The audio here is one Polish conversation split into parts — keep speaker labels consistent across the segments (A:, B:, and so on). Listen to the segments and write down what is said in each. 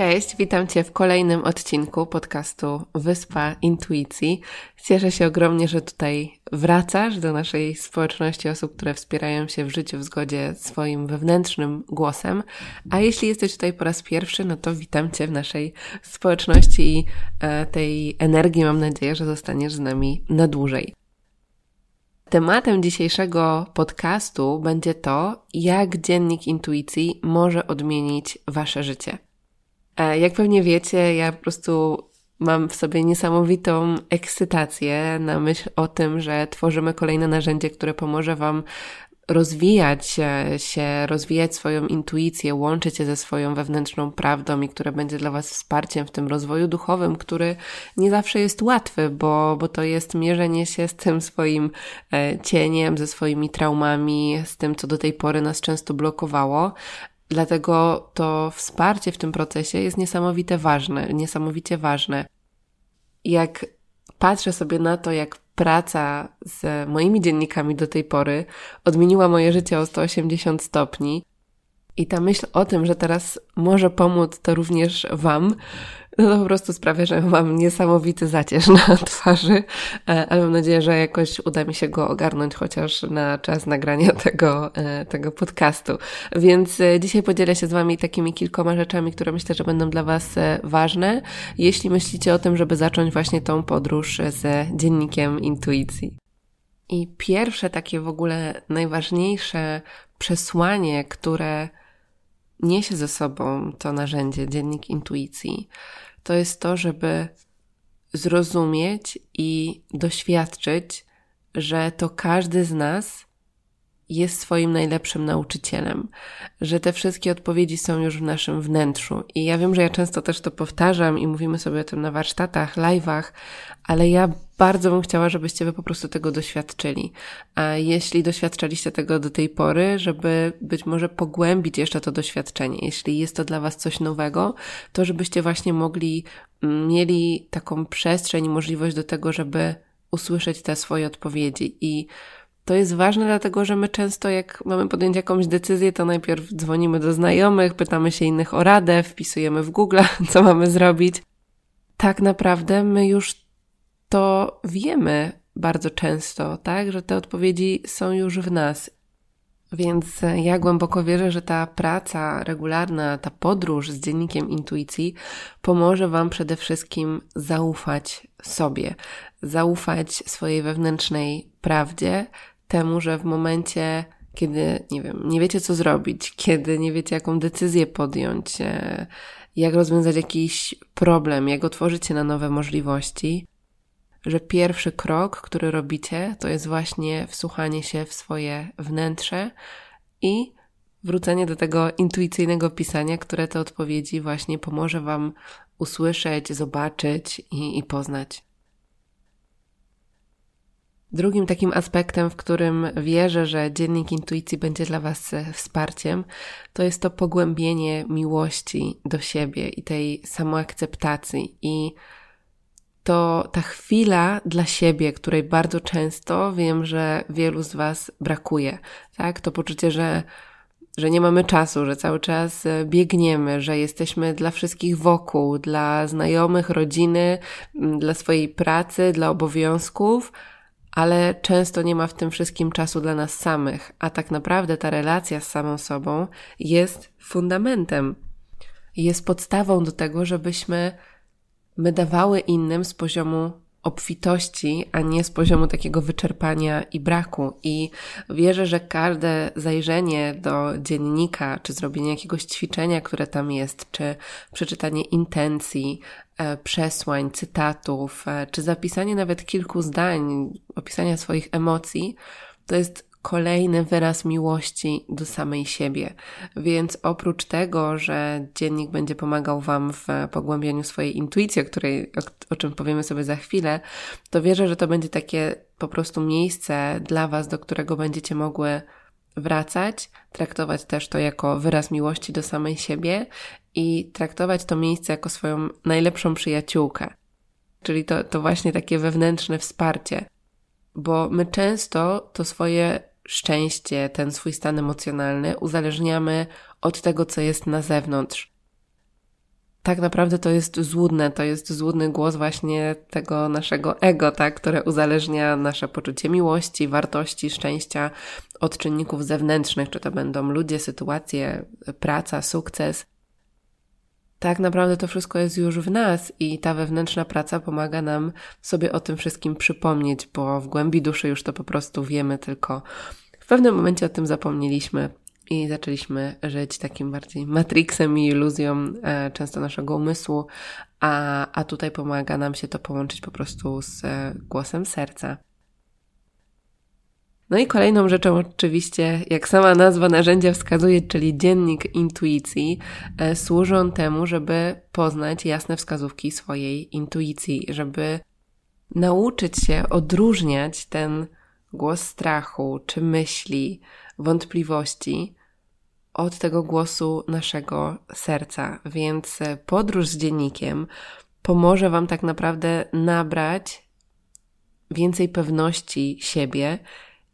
A: Cześć, witam Cię w kolejnym odcinku podcastu Wyspa Intuicji. Cieszę się ogromnie, że tutaj wracasz do naszej społeczności osób, które wspierają się w życiu w zgodzie z swoim wewnętrznym głosem. A jeśli jesteś tutaj po raz pierwszy, no to witam Cię w naszej społeczności i e, tej energii mam nadzieję, że zostaniesz z nami na dłużej. Tematem dzisiejszego podcastu będzie to, jak dziennik intuicji może odmienić Wasze życie. E, jak pewnie wiecie, ja po prostu mam w sobie niesamowitą ekscytację na myśl o tym, że tworzymy kolejne narzędzie, które pomoże Wam rozwijać się, rozwijać swoją intuicję, łączyć się ze swoją wewnętrzną prawdą i które będzie dla Was wsparciem w tym rozwoju duchowym, który nie zawsze jest łatwy, bo, bo to jest mierzenie się z tym swoim e, cieniem, ze swoimi traumami, z tym, co do tej pory nas często blokowało, Dlatego to wsparcie w tym procesie jest niesamowite ważne, niesamowicie ważne. Jak patrzę sobie na to, jak praca z moimi dziennikami do tej pory odmieniła moje życie o 180 stopni, i ta myśl o tym, że teraz może pomóc to również Wam, no to po prostu sprawia, że mam niesamowity zacierz na twarzy, e, ale mam nadzieję, że jakoś uda mi się go ogarnąć chociaż na czas nagrania tego, e, tego podcastu. Więc e, dzisiaj podzielę się z Wami takimi kilkoma rzeczami, które myślę, że będą dla Was ważne, jeśli myślicie o tym, żeby zacząć właśnie tą podróż z dziennikiem intuicji. I pierwsze takie w ogóle najważniejsze przesłanie, które niesie ze sobą to narzędzie, dziennik intuicji, to jest to, żeby zrozumieć i doświadczyć, że to każdy z nas jest swoim najlepszym nauczycielem, że te wszystkie odpowiedzi są już w naszym wnętrzu. I ja wiem, że ja często też to powtarzam i mówimy sobie o tym na warsztatach, live'ach, ale ja bardzo bym chciała, żebyście wy po prostu tego doświadczyli. A jeśli doświadczaliście tego do tej pory, żeby być może pogłębić jeszcze to doświadczenie, jeśli jest to dla was coś nowego, to żebyście właśnie mogli, mm, mieli taką przestrzeń i możliwość do tego, żeby usłyszeć te swoje odpowiedzi i to jest ważne, dlatego że my często, jak mamy podjąć jakąś decyzję, to najpierw dzwonimy do znajomych, pytamy się innych o radę, wpisujemy w Google, co mamy zrobić. Tak naprawdę my już to wiemy bardzo często, tak, że te odpowiedzi są już w nas. Więc ja głęboko wierzę, że ta praca regularna, ta podróż z dziennikiem intuicji pomoże Wam przede wszystkim zaufać sobie, zaufać swojej wewnętrznej prawdzie, temu, że w momencie, kiedy, nie wiem, nie wiecie co zrobić, kiedy nie wiecie jaką decyzję podjąć, e, jak rozwiązać jakiś problem, jak otworzyć się na nowe możliwości, że pierwszy krok, który robicie, to jest właśnie wsłuchanie się w swoje wnętrze i wrócenie do tego intuicyjnego pisania, które te odpowiedzi właśnie pomoże Wam usłyszeć, zobaczyć i, i poznać. Drugim takim aspektem, w którym wierzę, że dziennik intuicji będzie dla Was wsparciem, to jest to pogłębienie miłości do siebie i tej samoakceptacji i to ta chwila dla siebie, której bardzo często wiem, że wielu z Was brakuje, tak? To poczucie, że, że nie mamy czasu, że cały czas biegniemy, że jesteśmy dla wszystkich wokół, dla znajomych, rodziny, dla swojej pracy, dla obowiązków, ale często nie ma w tym wszystkim czasu dla nas samych, a tak naprawdę ta relacja z samą sobą jest fundamentem, jest podstawą do tego, żebyśmy my dawały innym z poziomu obfitości, a nie z poziomu takiego wyczerpania i braku. I wierzę, że każde zajrzenie do dziennika, czy zrobienie jakiegoś ćwiczenia, które tam jest, czy przeczytanie intencji, e, przesłań, cytatów, e, czy zapisanie nawet kilku zdań, opisania swoich emocji, to jest kolejny wyraz miłości do samej siebie. Więc oprócz tego, że dziennik będzie pomagał Wam w pogłębianiu swojej intuicji, o, której, o, o czym powiemy sobie za chwilę, to wierzę, że to będzie takie po prostu miejsce dla Was, do którego będziecie mogły wracać, traktować też to jako wyraz miłości do samej siebie i traktować to miejsce jako swoją najlepszą przyjaciółkę. Czyli to, to właśnie takie wewnętrzne wsparcie, bo my często to swoje szczęście, ten swój stan emocjonalny uzależniamy od tego, co jest na zewnątrz. Tak naprawdę to jest złudne, to jest złudny głos właśnie tego naszego ego, tak, które uzależnia nasze poczucie miłości, wartości, szczęścia od czynników zewnętrznych, czy to będą ludzie, sytuacje, praca, sukces tak naprawdę to wszystko jest już w nas i ta wewnętrzna praca pomaga nam sobie o tym wszystkim przypomnieć, bo w głębi duszy już to po prostu wiemy, tylko w pewnym momencie o tym zapomnieliśmy i zaczęliśmy żyć takim bardziej matrixem i iluzją e, często naszego umysłu, a, a tutaj pomaga nam się to połączyć po prostu z e, głosem serca. No i kolejną rzeczą oczywiście, jak sama nazwa narzędzia wskazuje, czyli dziennik intuicji, e, służą temu, żeby poznać jasne wskazówki swojej intuicji, żeby nauczyć się odróżniać ten głos strachu, czy myśli, wątpliwości od tego głosu naszego serca. Więc e, podróż z dziennikiem pomoże Wam tak naprawdę nabrać więcej pewności siebie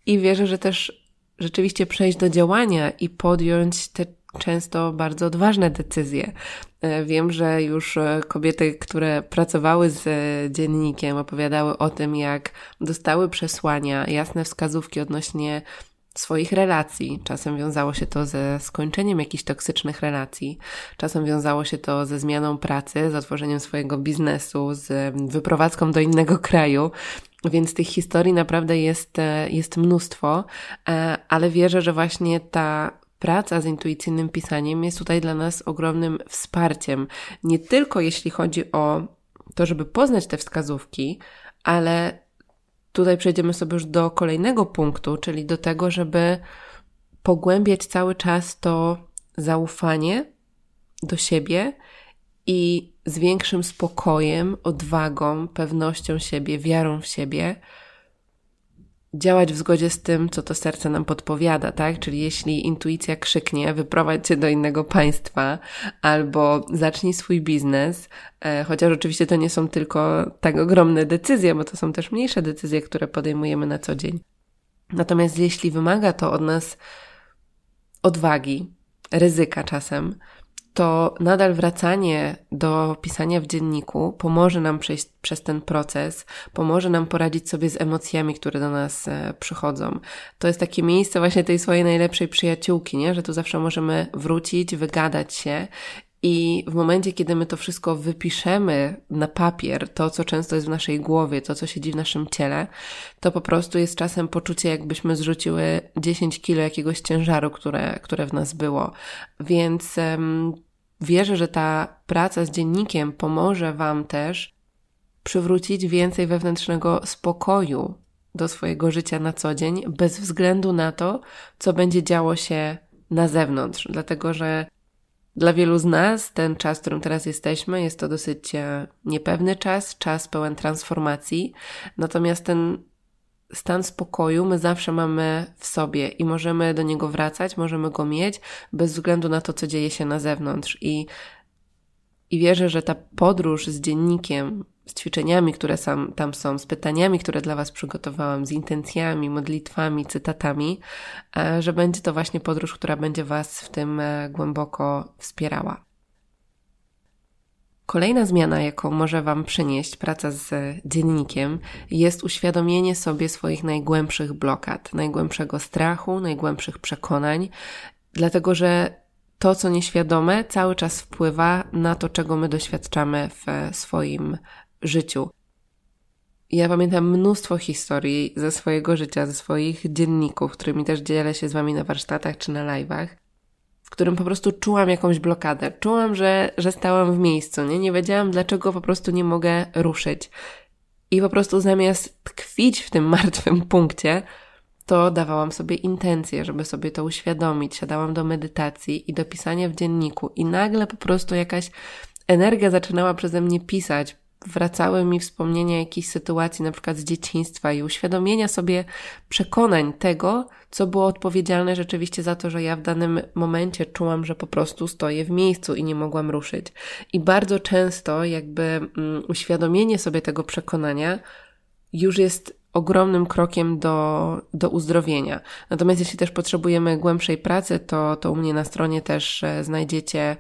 A: i wierzę, że też rzeczywiście przejść do działania i podjąć te często bardzo odważne decyzje. E, wiem, że już e, kobiety, które pracowały z e, dziennikiem, opowiadały o tym, jak dostały przesłania, jasne wskazówki odnośnie swoich relacji. Czasem wiązało się to ze skończeniem jakichś toksycznych relacji, czasem wiązało się to ze zmianą pracy, z otworzeniem swojego biznesu, z wyprowadzką do innego kraju. Więc tych historii naprawdę jest, e, jest mnóstwo, e, ale wierzę, że właśnie ta praca z intuicyjnym pisaniem jest tutaj dla nas ogromnym wsparciem. Nie tylko jeśli chodzi o to, żeby poznać te wskazówki, ale tutaj przejdziemy sobie już do kolejnego punktu, czyli do tego, żeby pogłębiać cały czas to zaufanie do siebie i z większym spokojem, odwagą, pewnością siebie, wiarą w siebie działać w zgodzie z tym, co to serce nam podpowiada, tak? Czyli jeśli intuicja krzyknie, wyprowadź się do innego państwa albo zacznij swój biznes, e, chociaż oczywiście to nie są tylko tak ogromne decyzje, bo to są też mniejsze decyzje, które podejmujemy na co dzień. Natomiast jeśli wymaga to od nas odwagi, ryzyka czasem, to nadal wracanie do pisania w dzienniku pomoże nam przejść przez ten proces, pomoże nam poradzić sobie z emocjami, które do nas e, przychodzą. To jest takie miejsce właśnie tej swojej najlepszej przyjaciółki, nie? że tu zawsze możemy wrócić, wygadać się i w momencie, kiedy my to wszystko wypiszemy na papier, to co często jest w naszej głowie, to co siedzi w naszym ciele, to po prostu jest czasem poczucie, jakbyśmy zrzuciły 10 kilo jakiegoś ciężaru, które, które w nas było. Więc um, Wierzę, że ta praca z dziennikiem pomoże Wam też przywrócić więcej wewnętrznego spokoju do swojego życia na co dzień, bez względu na to, co będzie działo się na zewnątrz. Dlatego, że dla wielu z nas ten czas, w którym teraz jesteśmy, jest to dosyć e, niepewny czas, czas pełen transformacji. Natomiast ten stan spokoju my zawsze mamy w sobie i możemy do niego wracać, możemy go mieć bez względu na to, co dzieje się na zewnątrz. I, i wierzę, że ta podróż z dziennikiem, z ćwiczeniami, które sam, tam są, z pytaniami, które dla Was przygotowałam, z intencjami, modlitwami, cytatami, e, że będzie to właśnie podróż, która będzie Was w tym e, głęboko wspierała. Kolejna zmiana, jaką może Wam przynieść praca z dziennikiem, jest uświadomienie sobie swoich najgłębszych blokad, najgłębszego strachu, najgłębszych przekonań, dlatego że to, co nieświadome, cały czas wpływa na to, czego my doświadczamy w swoim życiu. Ja pamiętam mnóstwo historii ze swojego życia, ze swoich dzienników, którymi też dzielę się z Wami na warsztatach czy na live'ach w którym po prostu czułam jakąś blokadę. Czułam, że, że stałam w miejscu, nie? Nie wiedziałam, dlaczego po prostu nie mogę ruszyć. I po prostu zamiast tkwić w tym martwym punkcie, to dawałam sobie intencje, żeby sobie to uświadomić. Siadałam do medytacji i do pisania w dzienniku, i nagle po prostu jakaś energia zaczynała przeze mnie pisać. Wracały mi wspomnienia jakichś sytuacji, na przykład z dzieciństwa i uświadomienia sobie przekonań tego, co było odpowiedzialne rzeczywiście za to, że ja w danym momencie czułam, że po prostu stoję w miejscu i nie mogłam ruszyć. I bardzo często, jakby mm, uświadomienie sobie tego przekonania już jest ogromnym krokiem do, do uzdrowienia. Natomiast jeśli też potrzebujemy głębszej pracy, to, to u mnie na stronie też e, znajdziecie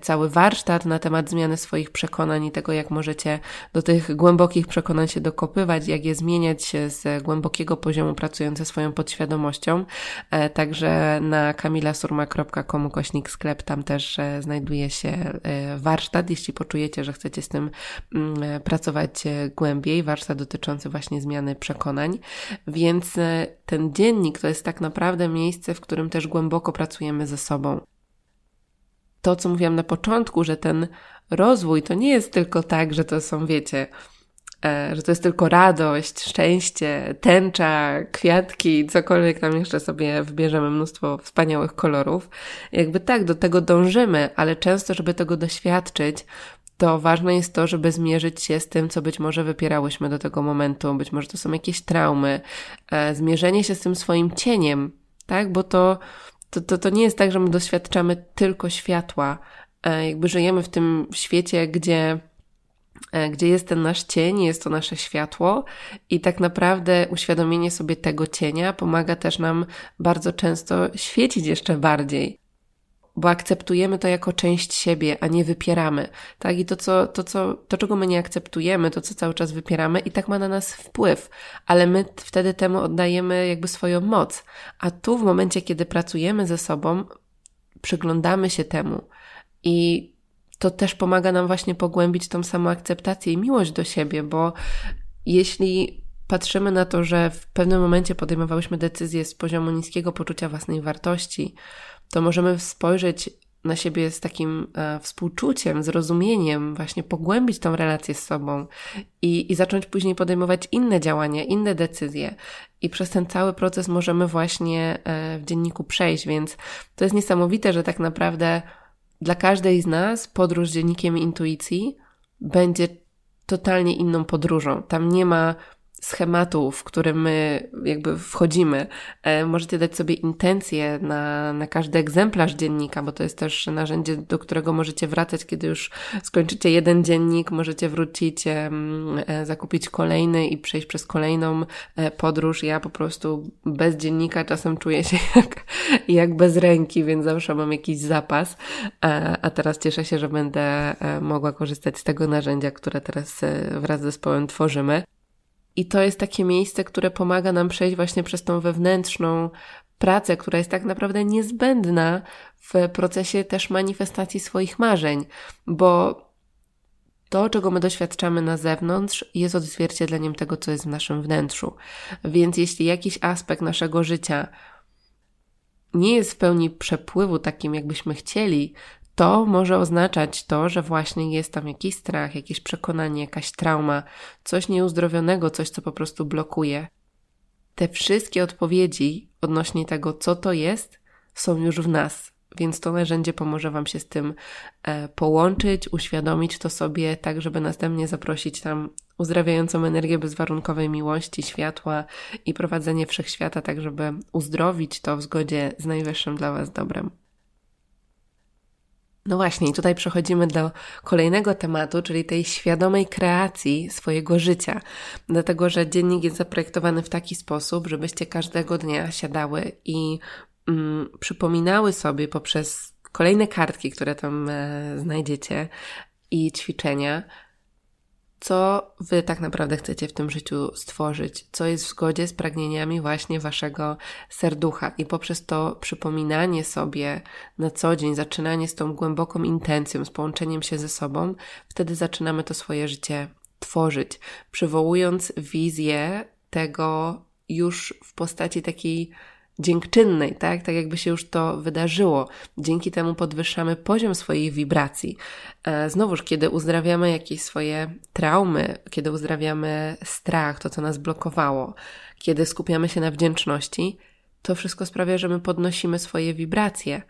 A: cały warsztat na temat zmiany swoich przekonań i tego, jak możecie do tych głębokich przekonań się dokopywać, jak je zmieniać z głębokiego poziomu, pracując ze swoją podświadomością. E, także na kamilasurma.com kośnik sklep, tam też e, znajduje się warsztat, jeśli poczujecie, że chcecie z tym mm, pracować głębiej, warsztat dotyczący właśnie zmiany przekonań. Więc ten dziennik to jest tak naprawdę miejsce, w którym też głęboko pracujemy ze sobą to, co mówiłam na początku, że ten rozwój to nie jest tylko tak, że to są, wiecie, e, że to jest tylko radość, szczęście, tęcza, kwiatki, cokolwiek tam jeszcze sobie wybierzemy, mnóstwo wspaniałych kolorów. Jakby tak, do tego dążymy, ale często, żeby tego doświadczyć, to ważne jest to, żeby zmierzyć się z tym, co być może wypierałyśmy do tego momentu. Być może to są jakieś traumy, e, zmierzenie się z tym swoim cieniem, tak? Bo to to, to, to nie jest tak, że my doświadczamy tylko światła. E, jakby żyjemy w tym świecie, gdzie, e, gdzie jest ten nasz cień, jest to nasze światło, i tak naprawdę uświadomienie sobie tego cienia pomaga też nam bardzo często świecić jeszcze bardziej bo akceptujemy to jako część siebie, a nie wypieramy. Tak? I to, co, to, co, to, czego my nie akceptujemy, to, co cały czas wypieramy, i tak ma na nas wpływ, ale my wtedy temu oddajemy jakby swoją moc. A tu, w momencie, kiedy pracujemy ze sobą, przyglądamy się temu i to też pomaga nam właśnie pogłębić tą samoakceptację i miłość do siebie, bo jeśli patrzymy na to, że w pewnym momencie podejmowałyśmy decyzje z poziomu niskiego poczucia własnej wartości, to możemy spojrzeć na siebie z takim e, współczuciem, zrozumieniem, właśnie pogłębić tą relację z sobą i, i zacząć później podejmować inne działania, inne decyzje. I przez ten cały proces możemy właśnie e, w dzienniku przejść, więc to jest niesamowite, że tak naprawdę dla każdej z nas podróż dziennikiem intuicji będzie totalnie inną podróżą. Tam nie ma schematu, w którym my jakby wchodzimy. E, możecie dać sobie intencje na, na każdy egzemplarz dziennika, bo to jest też narzędzie, do którego możecie wracać, kiedy już skończycie jeden dziennik, możecie wrócić, e, zakupić kolejny i przejść przez kolejną e, podróż. Ja po prostu bez dziennika czasem czuję się jak, jak bez ręki, więc zawsze mam jakiś zapas, a teraz cieszę się, że będę mogła korzystać z tego narzędzia, które teraz wraz z zespołem tworzymy. I to jest takie miejsce, które pomaga nam przejść właśnie przez tą wewnętrzną pracę, która jest tak naprawdę niezbędna w procesie też manifestacji swoich marzeń, bo to, czego my doświadczamy na zewnątrz, jest odzwierciedleniem tego, co jest w naszym wnętrzu. Więc jeśli jakiś aspekt naszego życia nie jest w pełni przepływu takim, jakbyśmy chcieli, to może oznaczać to, że właśnie jest tam jakiś strach, jakieś przekonanie, jakaś trauma, coś nieuzdrowionego, coś, co po prostu blokuje. Te wszystkie odpowiedzi odnośnie tego, co to jest, są już w nas, więc to narzędzie pomoże Wam się z tym e, połączyć, uświadomić to sobie, tak żeby następnie zaprosić tam uzdrawiającą energię bezwarunkowej miłości, światła i prowadzenie wszechświata, tak żeby uzdrowić to w zgodzie z najwyższym dla Was dobrem. No właśnie, i tutaj przechodzimy do kolejnego tematu, czyli tej świadomej kreacji swojego życia. Dlatego, że dziennik jest zaprojektowany w taki sposób, żebyście każdego dnia siadały i mm, przypominały sobie poprzez kolejne kartki, które tam e, znajdziecie i ćwiczenia, co wy tak naprawdę chcecie w tym życiu stworzyć, co jest w zgodzie z pragnieniami właśnie waszego serducha. I poprzez to przypominanie sobie na co dzień, zaczynanie z tą głęboką intencją, z połączeniem się ze sobą, wtedy zaczynamy to swoje życie tworzyć, przywołując wizję tego już w postaci takiej dziękczynnej, tak? Tak jakby się już to wydarzyło. Dzięki temu podwyższamy poziom swojej wibracji. E, znowuż, kiedy uzdrawiamy jakieś swoje traumy, kiedy uzdrawiamy strach, to co nas blokowało, kiedy skupiamy się na wdzięczności, to wszystko sprawia, że my podnosimy swoje wibracje.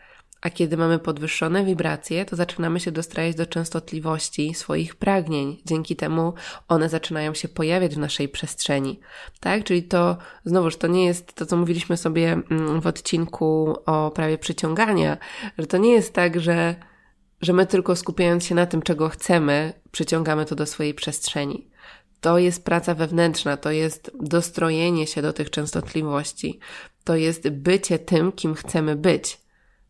A: A kiedy mamy podwyższone wibracje, to zaczynamy się dostrajać do częstotliwości swoich pragnień. Dzięki temu one zaczynają się pojawiać w naszej przestrzeni. Tak? Czyli to, znowuż, to nie jest to, co mówiliśmy sobie mm, w odcinku o prawie przyciągania, że to nie jest tak, że, że my tylko skupiając się na tym, czego chcemy, przyciągamy to do swojej przestrzeni. To jest praca wewnętrzna, to jest dostrojenie się do tych częstotliwości, to jest bycie tym, kim chcemy być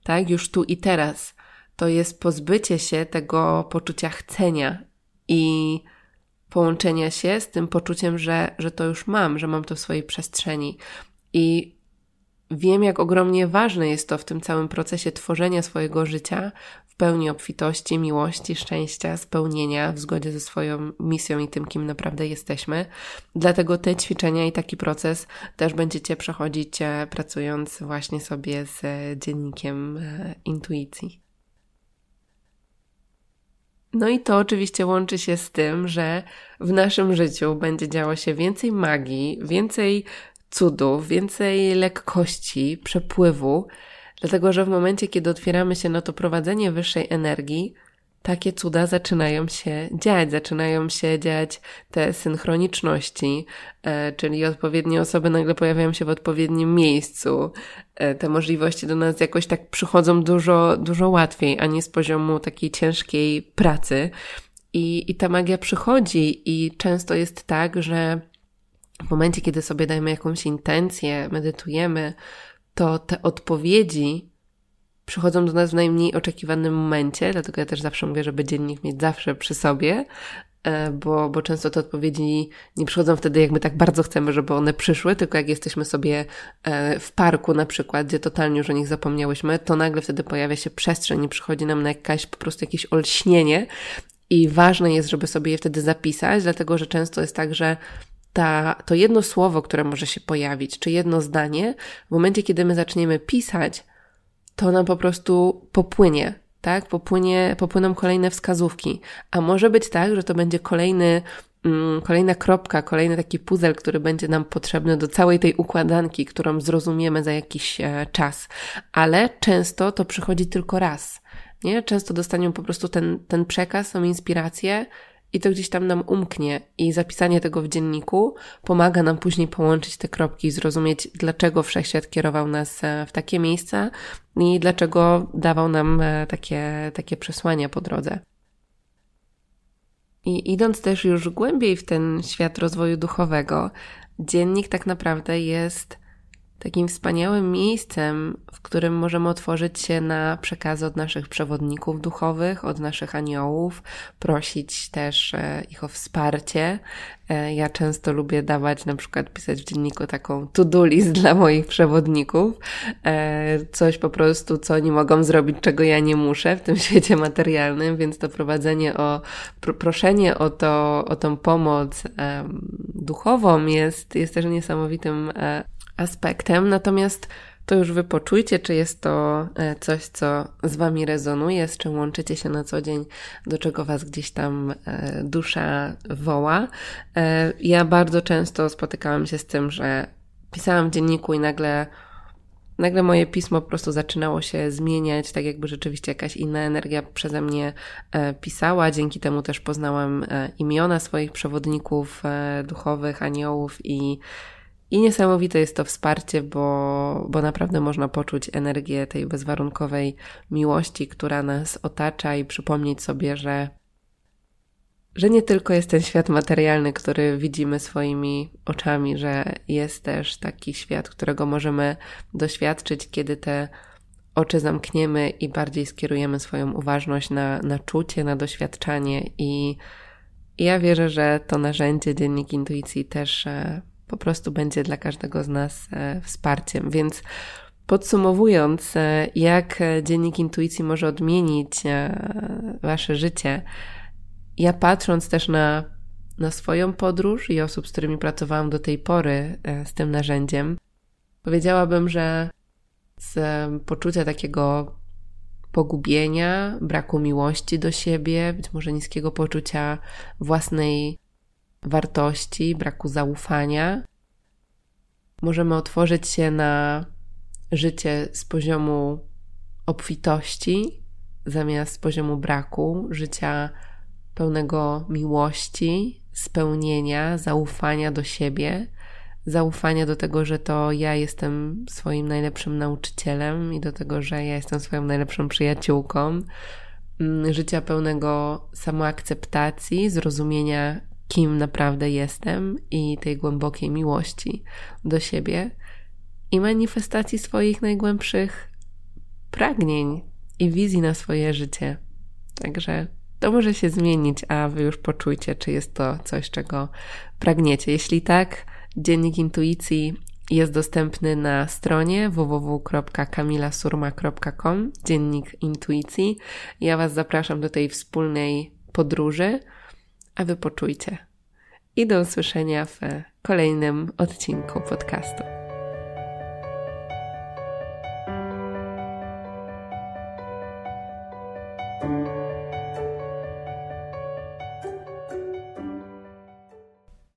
A: tak, już tu i teraz. To jest pozbycie się tego poczucia chcenia i połączenia się z tym poczuciem, że, że to już mam, że mam to w swojej przestrzeni. I wiem, jak ogromnie ważne jest to w tym całym procesie tworzenia swojego życia pełni obfitości, miłości, szczęścia, spełnienia w zgodzie ze swoją misją i tym, kim naprawdę jesteśmy. Dlatego te ćwiczenia i taki proces też będziecie przechodzić e, pracując właśnie sobie z e, dziennikiem e, intuicji. No i to oczywiście łączy się z tym, że w naszym życiu będzie działo się więcej magii, więcej cudów, więcej lekkości, przepływu, dlatego że w momencie, kiedy otwieramy się na to prowadzenie wyższej energii, takie cuda zaczynają się dziać, zaczynają się dziać te synchroniczności, e, czyli odpowiednie osoby nagle pojawiają się w odpowiednim miejscu. E, te możliwości do nas jakoś tak przychodzą dużo, dużo łatwiej, a nie z poziomu takiej ciężkiej pracy. I, I ta magia przychodzi, i często jest tak, że w momencie, kiedy sobie dajemy jakąś intencję, medytujemy, to te odpowiedzi przychodzą do nas w najmniej oczekiwanym momencie, dlatego ja też zawsze mówię, żeby dziennik mieć zawsze przy sobie, e, bo, bo często te odpowiedzi nie przychodzą wtedy, jak my tak bardzo chcemy, żeby one przyszły, tylko jak jesteśmy sobie e, w parku na przykład, gdzie totalnie już o nich zapomniałyśmy, to nagle wtedy pojawia się przestrzeń i przychodzi nam na jakaś po prostu jakieś olśnienie. I ważne jest, żeby sobie je wtedy zapisać, dlatego że często jest tak, że ta, to jedno słowo, które może się pojawić, czy jedno zdanie, w momencie, kiedy my zaczniemy pisać, to nam po prostu popłynie, tak? Popłynie, popłyną kolejne wskazówki. A może być tak, że to będzie kolejny, mm, kolejna kropka, kolejny taki puzzle, który będzie nam potrzebny do całej tej układanki, którą zrozumiemy za jakiś e, czas. Ale często to przychodzi tylko raz. Nie? Często dostaniemy po prostu ten, ten przekaz, tą inspirację, i to gdzieś tam nam umknie i zapisanie tego w dzienniku pomaga nam później połączyć te kropki i zrozumieć, dlaczego wszechświat kierował nas e, w takie miejsca i dlaczego dawał nam e, takie, takie przesłania po drodze. I idąc też już głębiej w ten świat rozwoju duchowego, dziennik tak naprawdę jest takim wspaniałym miejscem, w którym możemy otworzyć się na przekazy od naszych przewodników duchowych, od naszych aniołów, prosić też e, ich o wsparcie. E, ja często lubię dawać, na przykład pisać w dzienniku taką to-do list dla moich przewodników, e, coś po prostu, co oni mogą zrobić, czego ja nie muszę w tym świecie materialnym, więc to prowadzenie o, proszenie o to, o tą pomoc duchową jest, jest też niesamowitym aspektem, natomiast to już wy poczujcie, czy jest to e, coś, co z wami rezonuje, z czym łączycie się na co dzień, do czego was gdzieś tam e, dusza woła. E, ja bardzo często spotykałam się z tym, że pisałam w dzienniku i nagle nagle moje pismo po prostu zaczynało się zmieniać, tak jakby rzeczywiście jakaś inna energia przeze mnie pisała. Dzięki temu też poznałam imiona swoich przewodników duchowych, aniołów i i niesamowite jest to wsparcie, bo, bo naprawdę można poczuć energię tej bezwarunkowej miłości, która nas otacza i przypomnieć sobie, że, że nie tylko jest ten świat materialny, który widzimy swoimi oczami, że jest też taki świat, którego możemy doświadczyć, kiedy te oczy zamkniemy i bardziej skierujemy swoją uważność na, na czucie, na doświadczanie. I, i ja wierzę, że to narzędzie Dziennik Intuicji też e, po prostu będzie dla każdego z nas e, wsparciem. Więc podsumowując, e, jak dziennik intuicji może odmienić e, Wasze życie, ja patrząc też na, na swoją podróż i osób, z którymi pracowałam do tej pory z tym narzędziem, powiedziałabym, że z poczucia takiego pogubienia, braku miłości do siebie, być może niskiego poczucia własnej wartości, braku zaufania. Możemy otworzyć się na życie z poziomu obfitości zamiast z poziomu braku, życia pełnego miłości, spełnienia, zaufania do siebie, zaufania do tego, że to ja jestem swoim najlepszym nauczycielem i do tego, że ja jestem swoją najlepszą przyjaciółką, mm, życia pełnego samoakceptacji, zrozumienia, kim naprawdę jestem i tej głębokiej miłości do siebie i manifestacji swoich najgłębszych pragnień i wizji na swoje życie. Także to może się zmienić, a wy już poczujcie, czy jest to coś, czego pragniecie. Jeśli tak, dziennik intuicji jest dostępny na stronie www.kamilasurma.com, dziennik intuicji. Ja Was zapraszam do tej wspólnej podróży, a Wy poczujcie. I do usłyszenia w kolejnym odcinku podcastu.